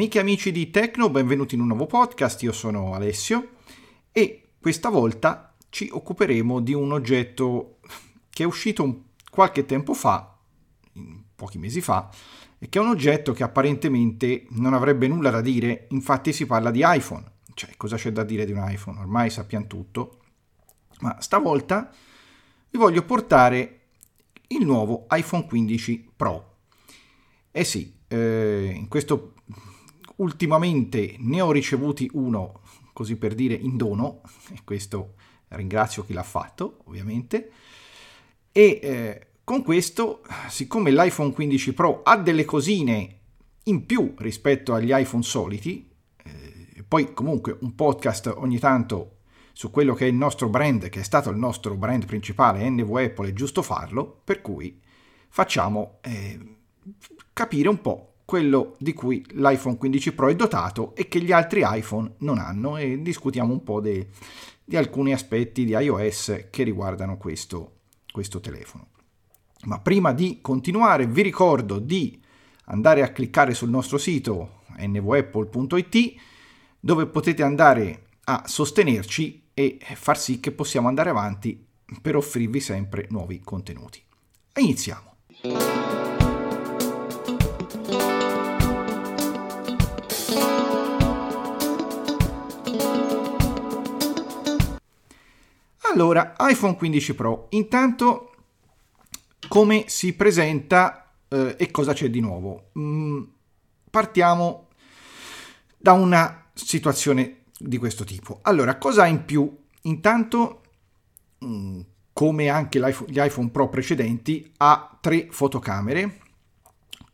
Amiche e amici di Tecno, benvenuti in un nuovo podcast, io sono Alessio e questa volta ci occuperemo di un oggetto che è uscito qualche tempo fa, pochi mesi fa, e che è un oggetto che apparentemente non avrebbe nulla da dire, infatti si parla di iPhone. Cioè, cosa c'è da dire di un iPhone? Ormai sappiamo tutto. Ma stavolta vi voglio portare il nuovo iPhone 15 Pro. Eh sì, eh, in questo ultimamente ne ho ricevuti uno, così per dire, in dono, e questo ringrazio chi l'ha fatto, ovviamente, e eh, con questo, siccome l'iPhone 15 Pro ha delle cosine in più rispetto agli iPhone soliti, eh, poi comunque un podcast ogni tanto su quello che è il nostro brand, che è stato il nostro brand principale, NV Apple, è giusto farlo, per cui facciamo eh, capire un po' quello di cui l'iPhone 15 Pro è dotato e che gli altri iPhone non hanno e discutiamo un po' de, di alcuni aspetti di iOS che riguardano questo, questo telefono. Ma prima di continuare vi ricordo di andare a cliccare sul nostro sito nvapple.it dove potete andare a sostenerci e far sì che possiamo andare avanti per offrirvi sempre nuovi contenuti. Iniziamo! Allora, iPhone 15 Pro. Intanto, come si presenta eh, e cosa c'è di nuovo? Mm, partiamo da una situazione di questo tipo. Allora, cosa ha in più? Intanto, mm, come anche gli iPhone Pro precedenti, ha tre fotocamere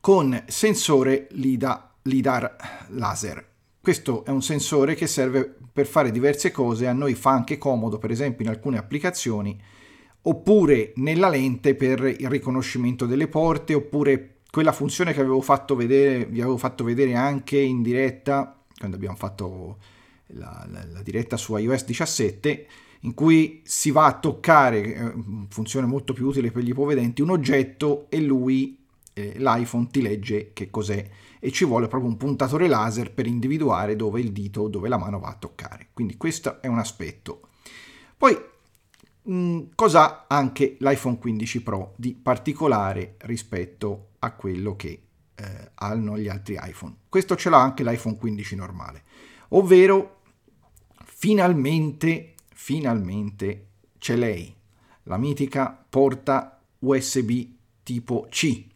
con sensore LIDA, LIDAR laser. Questo è un sensore che serve per fare diverse cose, a noi fa anche comodo, per esempio in alcune applicazioni, oppure nella lente per il riconoscimento delle porte, oppure quella funzione che avevo fatto vedere, vi avevo fatto vedere anche in diretta, quando abbiamo fatto la, la, la diretta su iOS 17, in cui si va a toccare, funzione molto più utile per gli ipovedenti, un oggetto e lui, eh, l'iPhone, ti legge che cos'è e ci vuole proprio un puntatore laser per individuare dove il dito o dove la mano va a toccare. Quindi questo è un aspetto. Poi mm, cosa ha anche l'iPhone 15 Pro di particolare rispetto a quello che eh, hanno gli altri iPhone? Questo ce l'ha anche l'iPhone 15 normale, ovvero finalmente, finalmente c'è lei, la mitica porta USB tipo C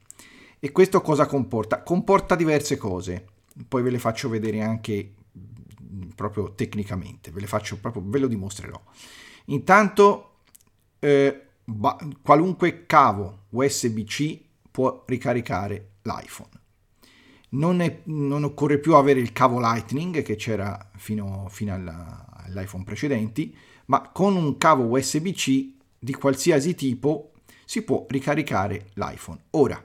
e questo cosa comporta? Comporta diverse cose, poi ve le faccio vedere anche proprio tecnicamente, ve le faccio proprio, ve lo dimostrerò. Intanto eh, ba- qualunque cavo USB-C può ricaricare l'iPhone. Non, è, non, occorre più avere il cavo Lightning che c'era fino, fino alla, agli iPhone precedenti, ma con un cavo USB-C di qualsiasi tipo si può ricaricare l'iPhone. Ora,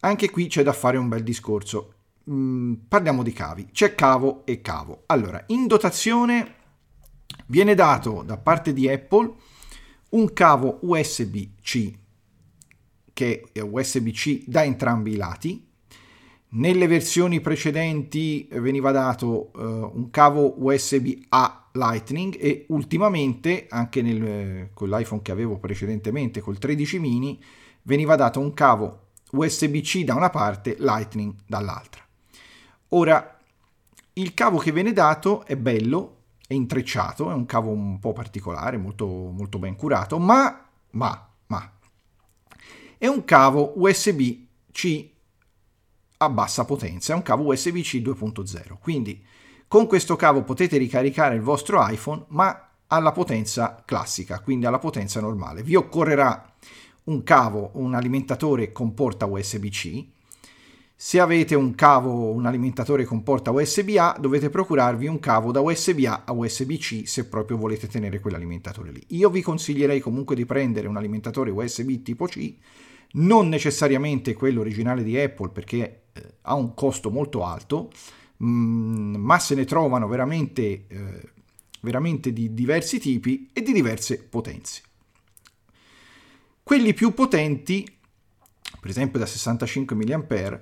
anche qui c'è da fare un bel discorso. Mm, parliamo di cavi. C'è cavo e cavo. Allora, in dotazione viene dato da parte di Apple un cavo USB-C che è USB-C da entrambi i lati. Nelle versioni precedenti veniva dato uh, un cavo USB-A Lightning e ultimamente, anche nel, con l'iPhone che avevo precedentemente, col 13 mini, veniva dato un cavo USB-C da una parte, Lightning dall'altra. Ora, il cavo che viene dato è bello, è intrecciato, è un cavo un po' particolare, molto, molto ben curato, ma, ma, ma, è un cavo USB-C a bassa potenza, è un cavo USB-C 2.0, quindi con questo cavo potete ricaricare il vostro iPhone, ma alla potenza classica, quindi alla potenza normale. Vi occorrerà un cavo, un alimentatore con porta USB-C. Se avete un cavo, un alimentatore con porta USB-A, dovete procurarvi un cavo da USB-A a USB-C se proprio volete tenere quell'alimentatore lì. Io vi consiglierei comunque di prendere un alimentatore USB tipo C, non necessariamente quello originale di Apple perché eh, ha un costo molto alto, mm, ma se ne trovano veramente, eh, veramente di diversi tipi e di diverse potenze. Quelli più potenti, per esempio da 65 mA,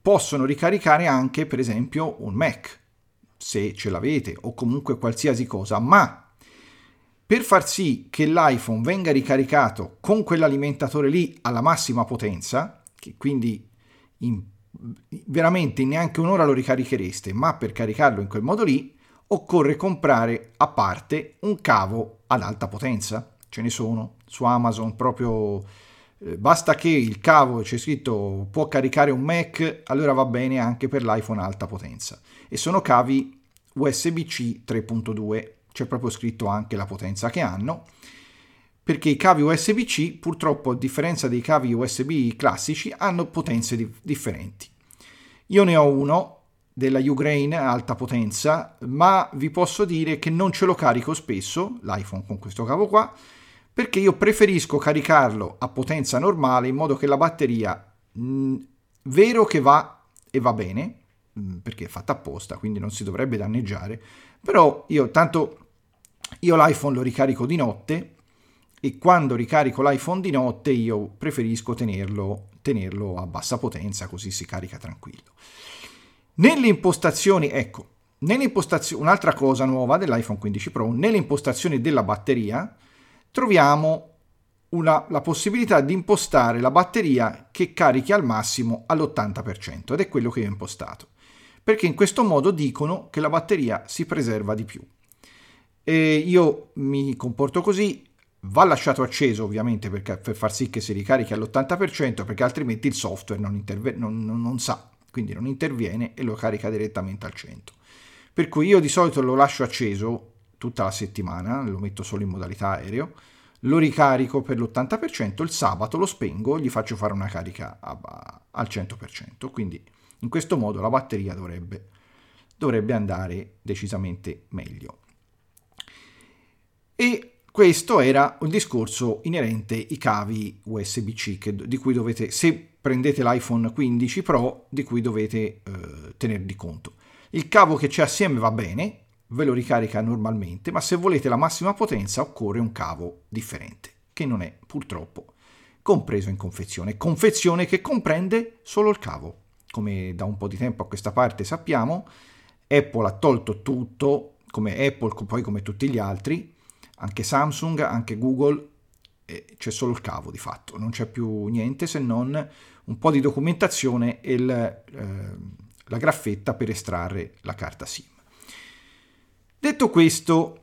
possono ricaricare anche per esempio un Mac, se ce l'avete, o comunque qualsiasi cosa, ma per far sì che l'iPhone venga ricaricato con quell'alimentatore lì alla massima potenza, che quindi in, veramente in neanche un'ora lo ricarichereste, ma per caricarlo in quel modo lì occorre comprare a parte un cavo ad alta potenza. Ce ne sono su Amazon proprio eh, basta che il cavo c'è scritto può caricare un Mac, allora va bene anche per l'iPhone alta potenza. E sono cavi USB-C 3.2, c'è proprio scritto anche la potenza che hanno, perché i cavi USB-C purtroppo a differenza dei cavi USB classici hanno potenze di- differenti. Io ne ho uno della Ugrain a alta potenza, ma vi posso dire che non ce lo carico spesso, l'iPhone con questo cavo qua, perché io preferisco caricarlo a potenza normale in modo che la batteria, mh, vero che va e va bene, mh, perché è fatta apposta, quindi non si dovrebbe danneggiare, però io tanto io l'iPhone lo ricarico di notte e quando ricarico l'iPhone di notte io preferisco tenerlo, tenerlo a bassa potenza così si carica tranquillo. Nelle impostazioni, ecco, nelle impostazioni, un'altra cosa nuova dell'iPhone 15 Pro, nelle impostazioni della batteria troviamo una, la possibilità di impostare la batteria che carichi al massimo all'80% ed è quello che io ho impostato, perché in questo modo dicono che la batteria si preserva di più. E io mi comporto così, va lasciato acceso ovviamente per, per far sì che si ricarichi all'80% perché altrimenti il software non, interve- non, non, non sa quindi non interviene e lo carica direttamente al 100. Per cui io di solito lo lascio acceso tutta la settimana, lo metto solo in modalità aereo, lo ricarico per l'80%, il sabato lo spengo, gli faccio fare una carica a, al 100%, quindi in questo modo la batteria dovrebbe, dovrebbe andare decisamente meglio. E questo era un discorso inerente ai cavi USB-C che, di cui dovete, se prendete l'iPhone 15 Pro di cui dovete eh, tenervi conto. Il cavo che c'è assieme va bene, ve lo ricarica normalmente, ma se volete la massima potenza occorre un cavo differente, che non è purtroppo compreso in confezione. Confezione che comprende solo il cavo. Come da un po' di tempo a questa parte sappiamo, Apple ha tolto tutto, come Apple, poi come tutti gli altri, anche Samsung, anche Google, c'è solo il cavo di fatto, non c'è più niente se non un po' di documentazione e il, eh, la graffetta per estrarre la carta SIM. Detto questo,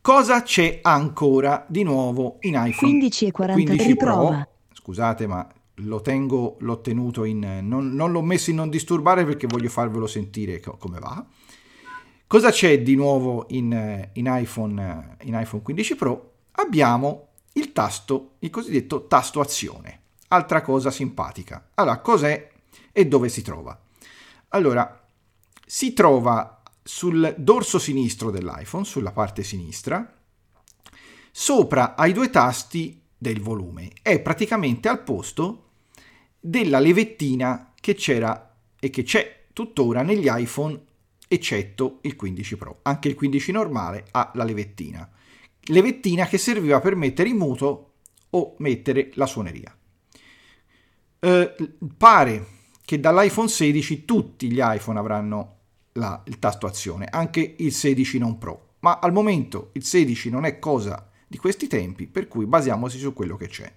cosa c'è ancora di nuovo in iPhone 15 e 40 15 Pro? Scusate, ma lo tengo, l'ho tenuto in... Non, non, l'ho messo in non disturbare perché voglio farvelo sentire come va. Cosa c'è di nuovo in, in, iPhone, in iPhone 15 Pro? Abbiamo il tasto, il cosiddetto tasto azione altra cosa simpatica. Allora, cos'è e dove si trova? Allora, si trova sul dorso sinistro dell'iPhone, sulla parte sinistra, sopra ai due tasti del volume. È praticamente al posto della levettina che c'era e che c'è tuttora negli iPhone, eccetto il 15 Pro. Anche il 15 normale ha la levettina. Levettina che serviva per mettere in muto o mettere la suoneria. Eh, pare che dall'iPhone 16 tutti gli iPhone avranno la, il tasto azione, anche il 16 non Pro, ma al momento il 16 non è cosa di questi tempi, per cui basiamoci su quello che c'è.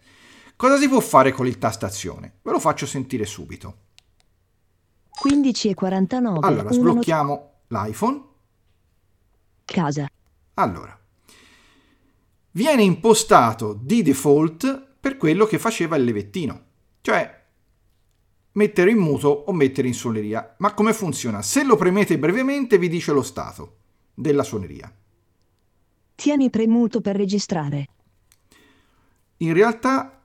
Cosa si può fare con il tasto azione? Ve lo faccio sentire subito. 15 e 49. Allora, sblocchiamo not- l'iPhone. Casa. Allora, viene impostato di default per quello che faceva il levettino. Cioè, mettere in muto o mettere in suoneria. Ma come funziona? Se lo premete brevemente vi dice lo stato della suoneria. Tieni premuto per registrare. In realtà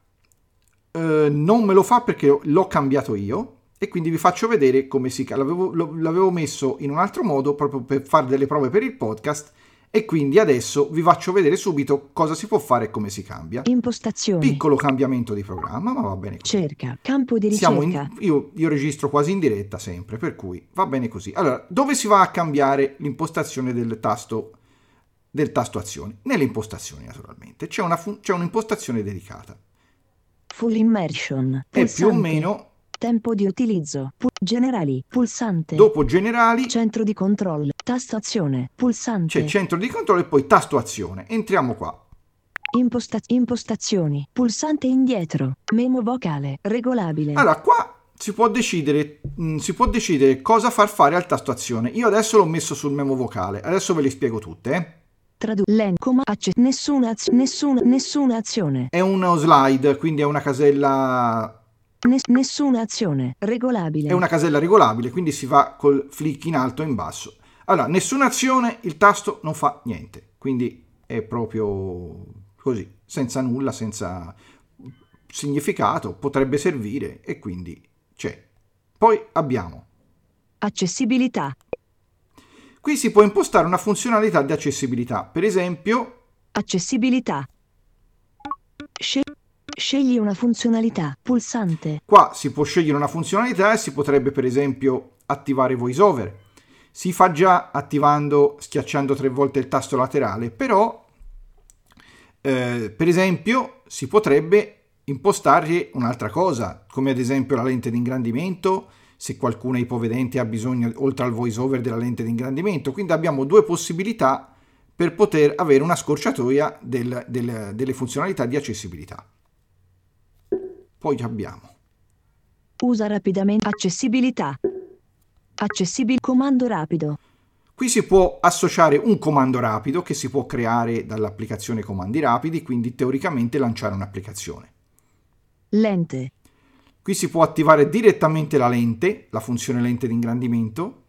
eh, non me lo fa perché l'ho cambiato io e quindi vi faccio vedere come si... L'avevo, l'avevo messo in un altro modo proprio per fare delle prove per il podcast e quindi adesso vi faccio vedere subito cosa si può fare e come si cambia. Impostazioni. Piccolo cambiamento di programma, ma va bene così. Cerca, campo di ricerca. In, io, io, registro quasi in diretta sempre, per cui va bene così. Allora, dove si va a cambiare l'impostazione del tasto, del tasto azioni? Nelle impostazioni, naturalmente. C'è, una fun- c'è un'impostazione dedicata. Full immersion. È più o meno Tempo di utilizzo. Pu- generali. Pulsante. Dopo generali Centro di controllo. Tasto azione. Pulsante. c'è centro di controllo e poi tasto azione. Entriamo qua. Imposta- impostazioni. Pulsante indietro. Memo vocale. Regolabile. Allora, qua si può decidere, mh, si può decidere cosa far fare al tasto azione. Io adesso l'ho messo sul memo vocale, adesso ve le spiego tutte. eh. Tradu- len- acce- nessuna, az- nessuna, nessuna azione. È uno slide, quindi è una casella, Ness- nessuna azione. Regolabile. è una casella regolabile, quindi si va col flick in alto e in basso. Allora, nessuna azione, il tasto non fa niente, quindi è proprio così, senza nulla, senza significato, potrebbe servire e quindi c'è. Poi abbiamo Accessibilità. Qui si può impostare una funzionalità di accessibilità, per esempio, Accessibilità. Sce- scegli una funzionalità. Pulsante. qua si può scegliere una funzionalità e si potrebbe per esempio attivare VoiceOver. Si fa già attivando, schiacciando tre volte il tasto laterale, però eh, per esempio si potrebbe impostare un'altra cosa, come ad esempio la lente di ingrandimento, se qualcuno è ipovedente ha bisogno, oltre al VoiceOver, della lente di ingrandimento. Quindi abbiamo due possibilità per poter avere una scorciatoia del- del- delle funzionalità di accessibilità. Poi abbiamo Usa rapidamente. Accessibilità. Accessibile. Comando rapido. Qui si può associare un comando rapido che si può creare dall'applicazione comandi rapidi, quindi teoricamente lanciare un'applicazione. Lente. Qui si può attivare direttamente la lente, la funzione lente di ingrandimento,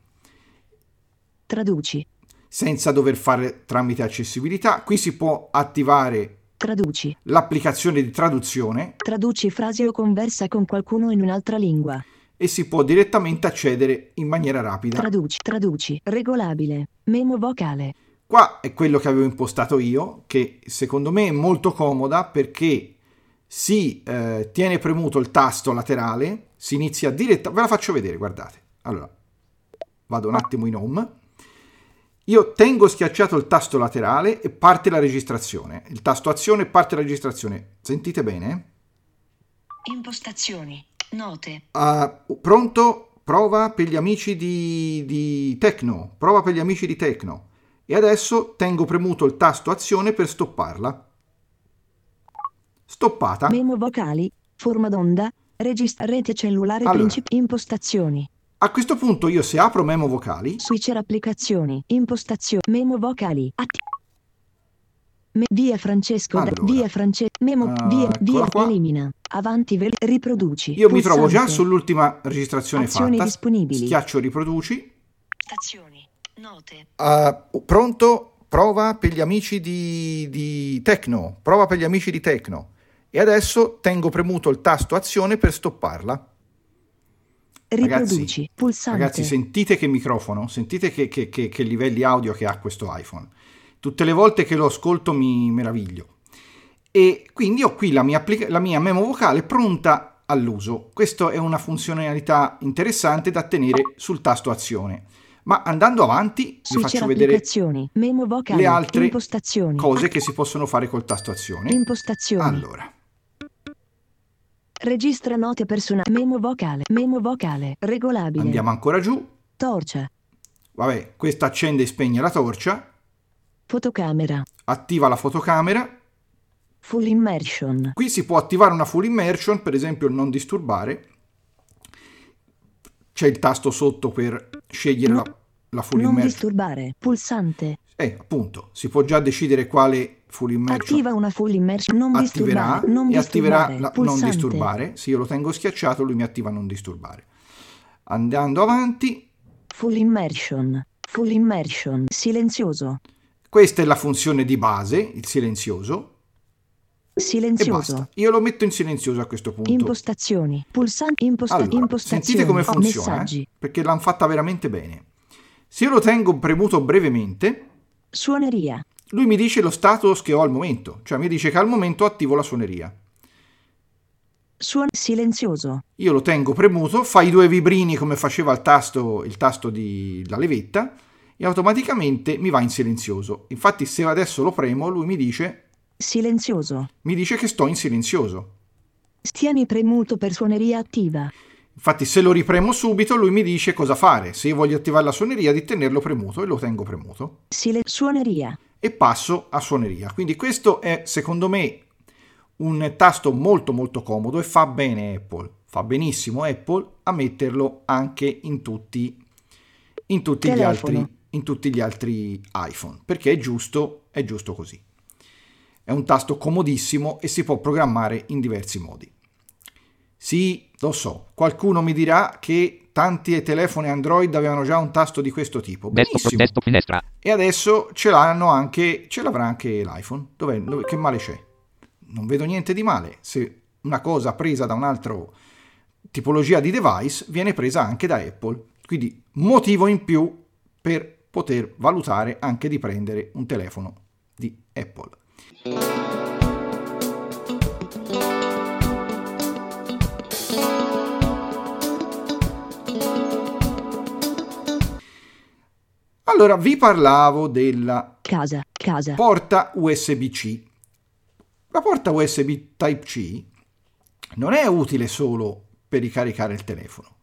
Traduci. senza dover fare tramite accessibilità. Qui si può attivare Traduci. l'applicazione di traduzione Traduci frasi o conversa con qualcuno in un'altra lingua. e si può direttamente accedere in maniera rapida. Traduci. Traduci. Regolabile. Memo vocale. Qua è quello che avevo impostato io, che secondo me è molto comoda perché si eh, tiene premuto il tasto laterale, si inizia diretta, ve la faccio vedere, guardate. Allora, vado un attimo in home. Io tengo schiacciato il tasto laterale e parte la registrazione. Il tasto azione parte la registrazione. Sentite bene? Impostazioni. Note. Ah, pronto? Prova per gli amici di, di Tecno. Prova per gli amici di Tecno. E adesso tengo premuto il tasto azione per stopparla. Stoppata. Memo vocali. Forma d'onda. Registra rete cellulare Allora. princip- Impostazioni. A questo punto io se apro memo vocali, Switcher applicazioni. Impostazioni. Memo vocali. Atti- Me- via Francesco. da- Allora. Via Francesco. Memo. Ah, via. Via. qua. Elimina. Avanti. vel- riproduci. io mi trovo già Pulsante. sull'ultima registrazione Azioni fatta. disponibili. Schiaccio riproduci. Stazioni. Note. Ah, pronto? Prova per gli amici di, di Tecno. Prova per gli amici di Tecno. E adesso tengo premuto il tasto azione per stopparla. Riproduci. Ragazzi, Pulsante. Ragazzi, sentite che microfono, sentite che, che- che- che livelli audio che ha questo iPhone. Tutte le volte che lo ascolto mi meraviglio. E quindi ho qui la mia, applica- la mia memo vocale pronta all'uso. Questa è una funzionalità interessante da tenere sul tasto azione. Ma andando avanti vi faccio vedere vocali. le altre Impostazioni. cose che si possono fare col tasto azione. Impostazioni. Allora, Registra note personali. Memo vocale. Memo vocale. Regolabile. andiamo ancora giù. Torcia. Vabbè, questa accende e spegne la torcia, Fotocamera. attiva la fotocamera Full immersion. Qui si può attivare una full immersion, per esempio il non disturbare. C'è il tasto sotto per scegliere No. la, la full non immersion. disturbare. Pulsante. Eh, appunto, si può già decidere quale full immersion Attiva una full immersion. Non attiverà disturbare. Non e attiverà disturbare. la Pulsante. non disturbare. Se io lo tengo schiacciato, lui mi attiva non disturbare. Andando avanti, Full immersion. Full immersion. Silenzioso. questa è la funzione di base, il silenzioso, Silenzioso. Io lo metto in silenzioso a questo punto. Impostazioni. Pulsante. Imposta- Allora, impostazioni. sentite come funziona, eh? perché l'hanno fatta veramente bene. Se io lo tengo premuto brevemente, Suoneria. Lui mi dice lo status che ho al momento, cioè mi dice che al momento attivo la suoneria. Suon silenzioso. Io lo tengo premuto, fa i due vibrini come faceva il tasto, il tasto di la levetta e automaticamente mi va in silenzioso. Infatti se adesso lo premo, lui mi dice, Silenzioso. mi dice che sto in silenzioso. Tieni premuto per suoneria attiva. Infatti se lo ripremo subito lui mi dice cosa fare. Se io voglio attivare la suoneria di tenerlo premuto e lo tengo premuto. Sile suoneria. E passo a suoneria. Quindi questo è secondo me un tasto molto molto comodo e fa bene Apple. Fa benissimo Apple a metterlo anche in tutti, in tutti, gli, altri, in tutti gli altri iPhone. Perché è giusto, è giusto così. È un tasto comodissimo e si può programmare in diversi modi. Sì, lo so, qualcuno mi dirà che tanti telefoni Android avevano già un tasto di questo tipo. Finestra. E adesso ce l'hanno anche, ce l'avrà anche l'iPhone. Dov'è, dove, che male c'è? Non vedo niente di male. Se una cosa presa da un'altra tipologia di device viene presa anche da Apple. Quindi motivo in più per poter valutare anche di prendere un telefono di Apple. Allora, vi parlavo della Casa, casa. porta USB-C. La porta USB Type-C non è utile solo per ricaricare il telefono,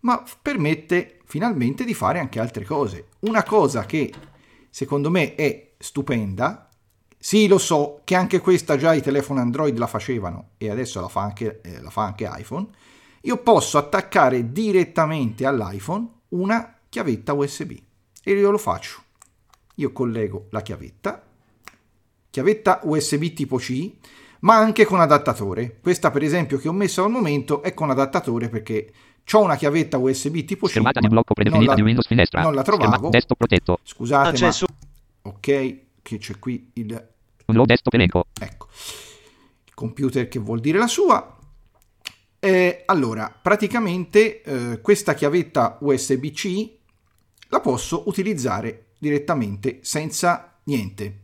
ma permette finalmente di fare anche altre cose. Una cosa che secondo me è stupenda, sì lo so che anche questa già i telefoni Android la facevano e adesso la fa anche, eh, la fa anche iPhone, io posso attaccare direttamente all'iPhone una chiavetta USB e io lo faccio. Io collego la chiavetta, chiavetta USB tipo C, ma anche con adattatore. Questa per esempio che ho messo al momento è con adattatore perché ho una chiavetta USB tipo C. Schermata di blocco predefinita non la, di Windows finestra. non la trovavo. Scusate, Ah, c'è ma... su- Ok, che c'è qui il... Ecco, il computer che vuol dire la sua. Eh, allora, praticamente eh, questa chiavetta USB-C la posso utilizzare direttamente senza niente.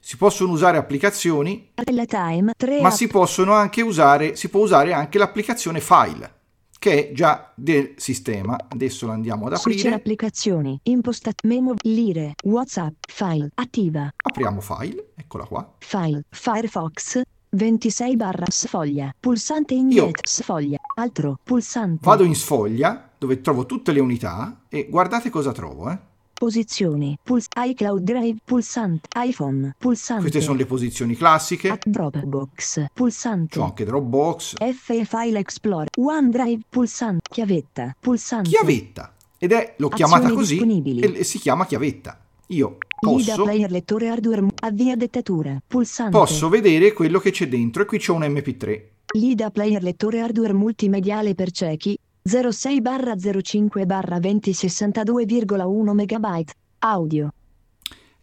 Si possono usare applicazioni, time 3 ma si possono anche usare, si può usare anche l'applicazione File, che è già del sistema. Adesso la andiamo ad Switcher aprire. applicazioni. Impostat memo lire. WhatsApp. File. Attiva. Apriamo File, eccola qua. File. Firefox. 26 barra sfoglia. Pulsante indietro. Sfoglia. Altro. Pulsante. Vado in sfoglia, dove trovo tutte le unità, e guardate cosa trovo, eh. Posizioni. Puls iCloud Drive. Pulsante. iPhone. Pulsante. Queste sono le posizioni classiche. App Dropbox. Pulsante. C'ho anche Dropbox, F File Explorer. OneDrive. Pulsante. Chiavetta. Pulsante. chiavetta. Ed è, l'ho chiamata Azioni così, disponibili. e, si chiama chiavetta. Io posso, player lettore hardware. Avvia dettatura. Pulsante. posso vedere quello che c'è dentro e qui c'è un MP3. Lida player lettore hardware multimediale per ciechi 06 barra 05 barra 20 62,1 megabyte audio.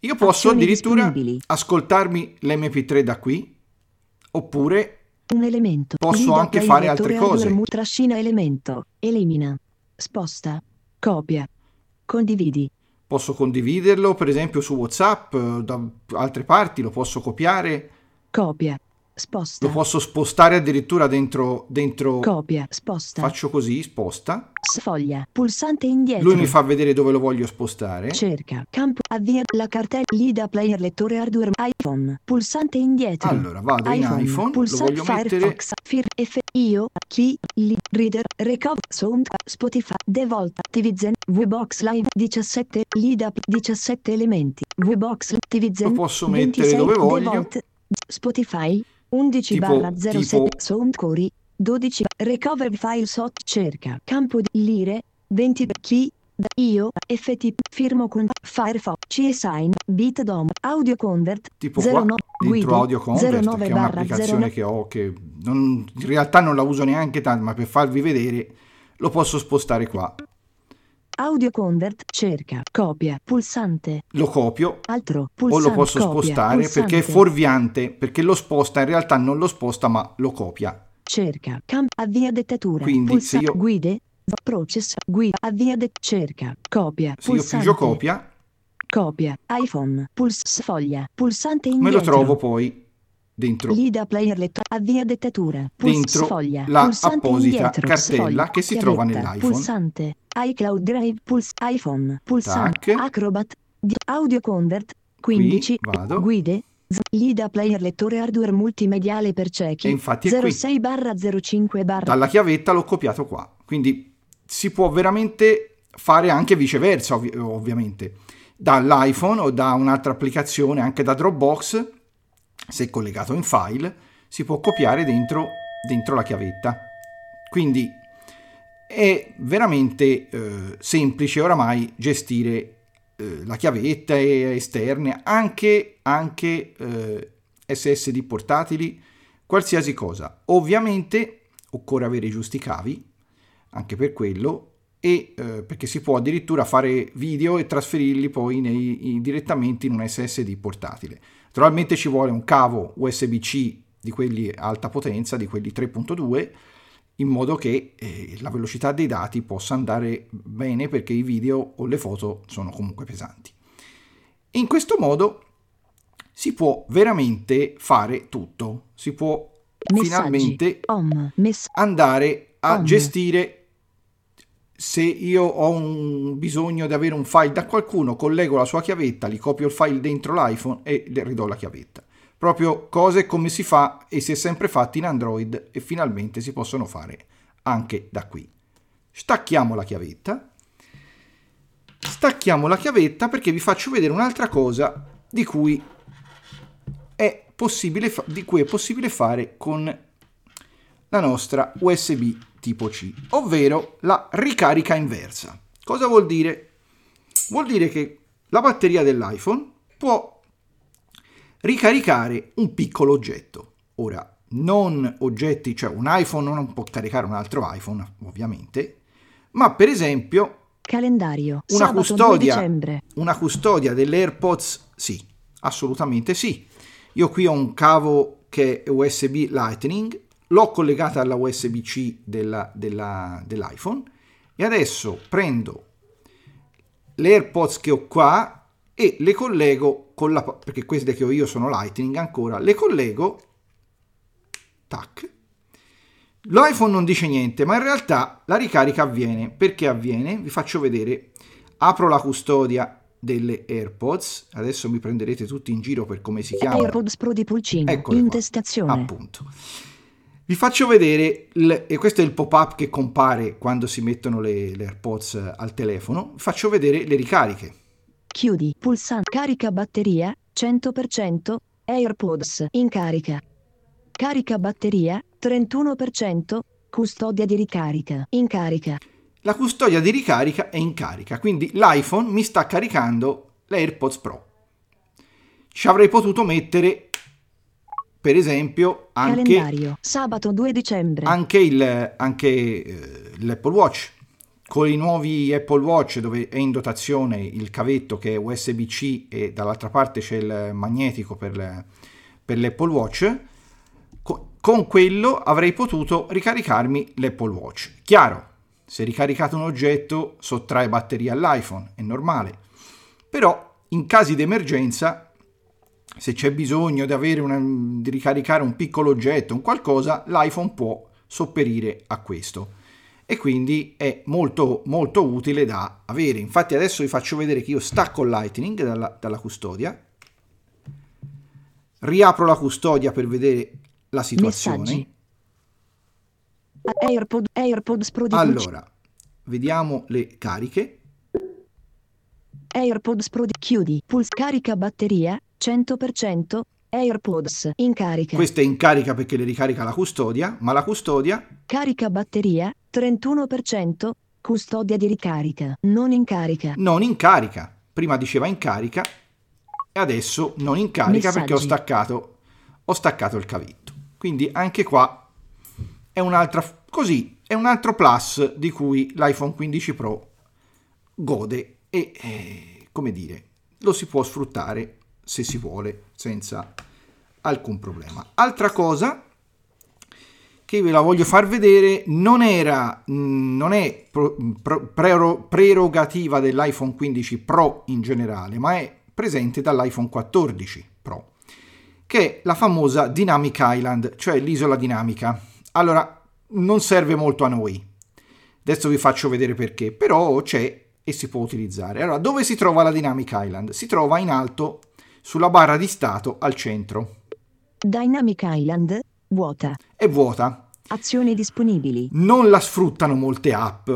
Io posso Azioni addirittura ascoltarmi l'MP3 da qui, oppure un elemento. Posso Lida anche fare altre cose. trascina elemento. Elimina. Sposta. Copia. Condividi. Posso condividerlo, per esempio su WhatsApp, eh, da altre parti, lo posso copiare, copia sposta lo posso spostare addirittura dentro, dentro copia sposta faccio così, sposta. sfoglia pulsante indietro Lui mi fa vedere dove lo voglio spostare. cerca campo avvia la cartella Lida player lettore hardware iPhone pulsante indietro Allora, vado in iPhone, lo pulsante voglio mettere Firefox Fir F io chi li reader recover sound Spotify devolta TVZen VBox Live 17 Lida 17 elementi VBox TVZen Lo posso mettere dove voglio. Devolt, Spotify 11 Tipo- barra 07 tipo- Soundcore 12 recover file sot cerca campo di lire 20 chi da io FT firmo con Firefox CSign BitDom Audio Convert tipo 09 qua dentro Audio Convert 09 che è un'applicazione 09. che ho che non- in realtà non la uso neanche tanto ma per farvi vedere lo posso spostare qua Audio Convert cerca copia pulsante. Lo copio. Altro o pulsante lo posso copia, spostare perché è pulsante, fuorviante perché lo sposta in realtà non lo sposta ma lo copia. Cerca campo avvia dettatura Quindi, pulsa- se io- guide process guida avvia det cerca copia se io pulsante. pigio copia. Copia iPhone puls sfoglia pulsante me indietro. lo trovo poi dentro Lida player letto avvia dettatura Dentro sfoglia la apposita indietro, cartella sfoglia, che si chiavetta, trova nell'iPhone. pulsante iCloud Drive puls iPhone pulsante Tac. Acrobat di- Audio Convert 15 vado. guide Lida player lettore hardware multimediale per ciechi E infatti è qui. 06 barra 05 barra dalla chiavetta l'ho copiato qua Quindi si può veramente fare anche viceversa, ovvi- ovviamente, dall'iPhone o da un'altra applicazione, anche da Dropbox, se collegato in file, si può copiare dentro, dentro la chiavetta. Quindi è veramente eh, semplice oramai gestire eh, la chiavetta esterne, anche, anche eh, SSD portatili, qualsiasi cosa. Ovviamente occorre avere i giusti cavi, anche per quello, e eh, perché si può addirittura fare video e trasferirli poi nei, in, direttamente in un SSD portatile. Naturalmente ci vuole un cavo USB-C di quelli alta potenza, di quelli 3.2, in modo che eh, la velocità dei dati possa andare bene perché i video o le foto sono comunque pesanti. In questo modo si può veramente fare tutto, si può Messaggi. finalmente Home. Andare a Home. gestire se io ho un bisogno di avere un file da qualcuno, collego la sua chiavetta, gli copio il file dentro l'iPhone e le ridò la chiavetta. Proprio cose come si fa e si è sempre fatto in Android e finalmente si possono fare anche da qui. Stacchiamo la chiavetta. Stacchiamo la chiavetta perché vi faccio vedere un'altra cosa di cui è possibile, fa- di cui è possibile fare con la nostra USB tipo C, ovvero la ricarica inversa. Cosa vuol dire? Vuol dire che la batteria dell'iPhone può ricaricare un piccolo oggetto. Ora, non oggetti, cioè un iPhone non può caricare un altro iPhone, ovviamente, ma per esempio Calendario. una Sabato 2 custodia, una custodia delle AirPods, sì, assolutamente sì. Io qui ho un cavo che è USB Lightning, l'ho collegata alla USB-C della- della- dell'iPhone e adesso prendo le AirPods che ho qua e le collego con la perché queste che ho io sono Lightning ancora, le collego tac. L'iPhone non dice niente, ma in realtà la ricarica avviene. Perché avviene? Vi faccio vedere. Apro la custodia delle AirPods. Adesso mi prenderete tutti in giro per come si chiama. AirPods Pro di pulcino. Eccole qua. Intestazione. Appunto. Vi faccio vedere, il- e questo è il pop-up che compare quando si mettono le, le AirPods al telefono. Vi faccio vedere le ricariche. Chiudi. Pulsante. Carica batteria. 100%. AirPods. In carica. Carica batteria. 31%. Custodia di ricarica. In carica. La custodia di ricarica è in carica, quindi l'iPhone mi sta caricando le AirPods Pro. Ci avrei potuto mettere, per esempio, anche, Calendario. Sabato 2 dicembre. anche, il, anche eh, l'Apple Watch. Con i nuovi Apple Watch dove è in dotazione il cavetto che è USB-C e dall'altra parte c'è il magnetico per, per l'Apple Watch, co- con quello avrei potuto ricaricarmi l'Apple Watch. Chiaro, se ricaricate un oggetto sottrae batteria all'iPhone, è normale. Però in casi di emergenza, se c'è bisogno di, avere una- di ricaricare un piccolo oggetto, un qualcosa, l'iPhone può sopperire a questo. E quindi è molto molto utile da avere. Infatti adesso vi faccio vedere che io stacco Lightning dalla, dalla custodia, riapro la custodia per vedere la situazione. Messaggi. AirPod, AirPods Pro di. Allora, vediamo le cariche. AirPods Pro di chiudi. Puls carica batteria 100%. AirPods in carica. Questa è in carica perché le ricarica la custodia, ma la custodia Carica batteria 31%. Custodia di ricarica. Non in carica. non in carica. Prima diceva in carica e adesso non in carica perché ho Messaggi. staccato, ho staccato il cavetto. Quindi anche qua è un'altra così, è un altro plus di cui l'iPhone 15 Pro gode e eh, come dire, lo si può sfruttare se si vuole senza alcun problema. Altra cosa che ve la voglio far vedere non era mh, non è pro- pro- prero- prerogativa dell'iPhone 15 Pro in generale, ma è presente dall'iPhone 14 Pro, che è la famosa Dynamic Island, cioè l'isola dinamica. Allora, non serve molto a noi. Adesso vi faccio vedere perché, però c'è e si può utilizzare. Allora, dove si trova la Dynamic Island? Si trova in alto sulla barra di stato al centro. Dynamic Island. Vuota. È vuota. Azioni disponibili. Non la sfruttano molte app,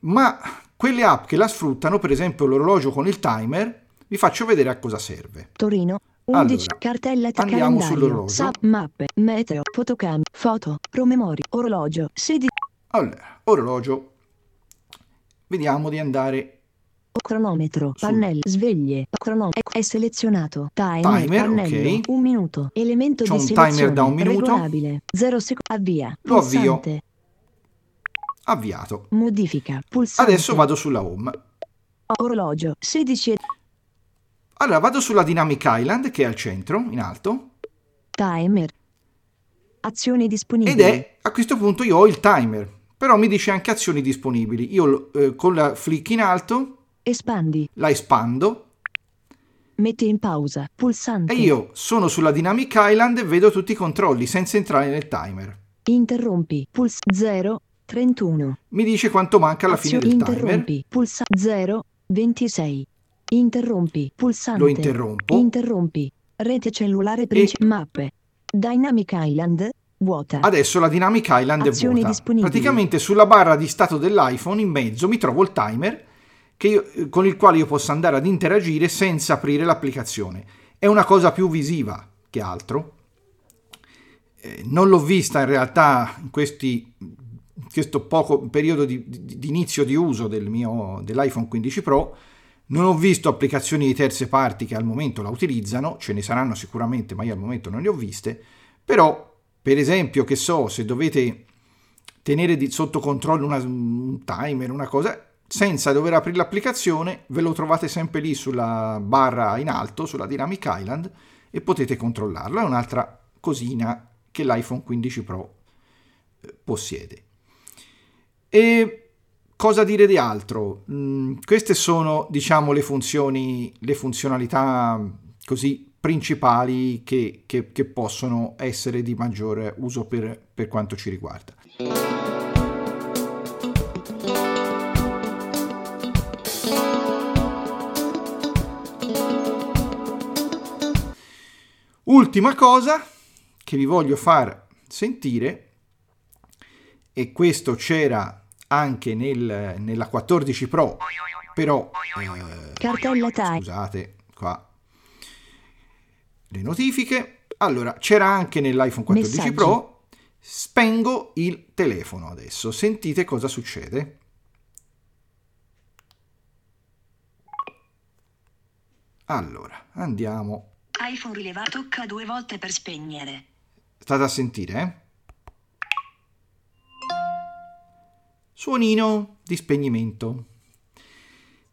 ma quelle app che la sfruttano, per esempio l'orologio con il timer, vi faccio vedere a cosa serve. Torino. 11. Allora, cartella t- andiamo calendario. sull'orologio. Sap, mappe. Meteo. Fotocam. Foto. Promemoria. Orologio. 16. Allora, orologio. Vediamo di andare Cronometro. Sul- Pannello. Sveglie. Cronometro. È selezionato. Timer. Timer, pannello. ok. Un minuto. Elemento C'ho di un timer da un minuto. Regolabile. 0 secondi. Avvia. Lo avvio. Pulsante. avviato. Modifica. Pulsante. Adesso vado sulla home. Orologio. 16. e- Allora, vado sulla Dynamic Island che è al centro, in alto, Timer. Azioni disponibili. ed è a questo punto io ho il timer, però mi dice anche azioni disponibili. Io eh, con la flick in alto Espandi. la espando Metti in pausa. Pulsante. e io sono sulla Dynamic Island e vedo tutti i controlli senza entrare nel timer. Interrompi. Puls 0. 31. Mi dice quanto manca alla fine del timer. interrompi. Pulsa 0. 26. Interrompi. Pulsante. Lo interrompo. Interrompi. Rete cellulare principale. Mappe. Dynamic Island. Vuota. Adesso la Dynamic Island Azioni è vuota. disponibili. Praticamente sulla barra di stato dell'iPhone in mezzo mi trovo il timer io- con il quale io posso andare ad interagire senza aprire l'applicazione. È una cosa più visiva che altro. Eh, non l'ho vista in realtà in, questi, questo poco periodo di, di- di inizio di uso del mio, dell'iPhone 15 Pro. Non ho visto applicazioni di terze parti che al momento la utilizzano, ce ne saranno sicuramente, ma io al momento non le ho viste. Però, per esempio, che so, se dovete tenere sotto controllo una- un timer, una cosa, senza dover aprire l'applicazione, ve lo trovate sempre lì sulla barra in alto, sulla Dynamic Island, e potete controllarlo. È un'altra cosina che l'iPhone 15 Pro eh, possiede. E cosa dire di altro? Mm, queste sono, diciamo, le funzioni, le funzionalità così principali che, che- che possono essere di maggiore uso per, per quanto ci riguarda. Ultima cosa che vi voglio far sentire, e questo c'era anche nel- nella 14 Pro, però eh, Cartella time. scusate qua le notifiche. Allora, c'era anche nell'iPhone 14 Messaggi. Pro. Spengo il telefono adesso. Sentite cosa succede. Allora, andiamo. iPhone rilevato tocca due volte per spegnere. State a sentire, eh? Suonino di spegnimento.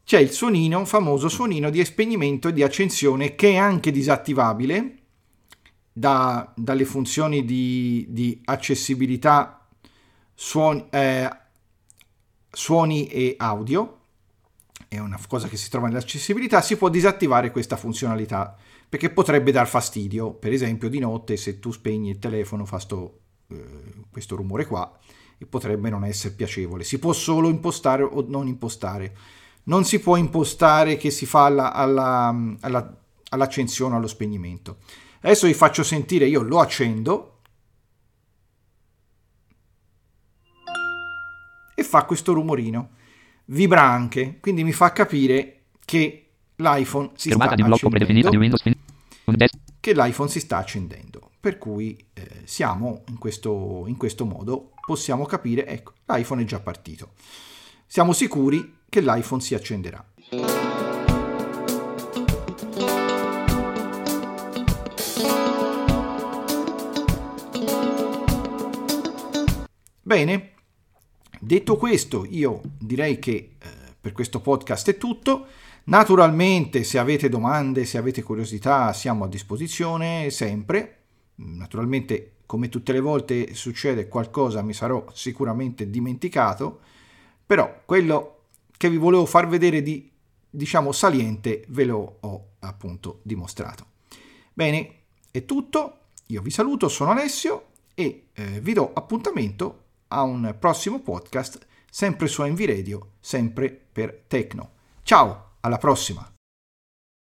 C'è il suonino, famoso suonino di spegnimento e di accensione che è anche disattivabile da- dalle funzioni di, di accessibilità suoni, eh, suoni e audio. È una cosa che si trova nell'accessibilità. Si può disattivare questa funzionalità perché potrebbe dar fastidio. Per esempio, di notte, se tu spegni il telefono, fa sto, eh, questo rumore qua e potrebbe non essere piacevole. Si può solo impostare o non impostare. Non si può impostare che si fa alla, alla- alla- all'accensione o allo spegnimento. Adesso vi faccio sentire, io lo accendo e fa questo rumorino. Vibra anche, quindi mi fa capire che l'iPhone si sta accendendo che l'iPhone si sta accendendo. Per cui eh, siamo in questo, in questo modo, possiamo capire, ecco, l'iPhone è già partito. Siamo sicuri che l'iPhone si accenderà. Bene, detto questo, io direi che eh, per questo podcast è tutto. Naturalmente, se avete domande, se avete curiosità, siamo a disposizione sempre. Naturalmente, come tutte le volte succede qualcosa, mi sarò sicuramente dimenticato, però quello che vi volevo far vedere di, diciamo, saliente ve lo ho appunto dimostrato. Bene, è tutto. Io vi saluto, sono Alessio e eh, vi do appuntamento a un prossimo podcast, sempre su Envy Radio, sempre per Tecno. Ciao, alla prossima!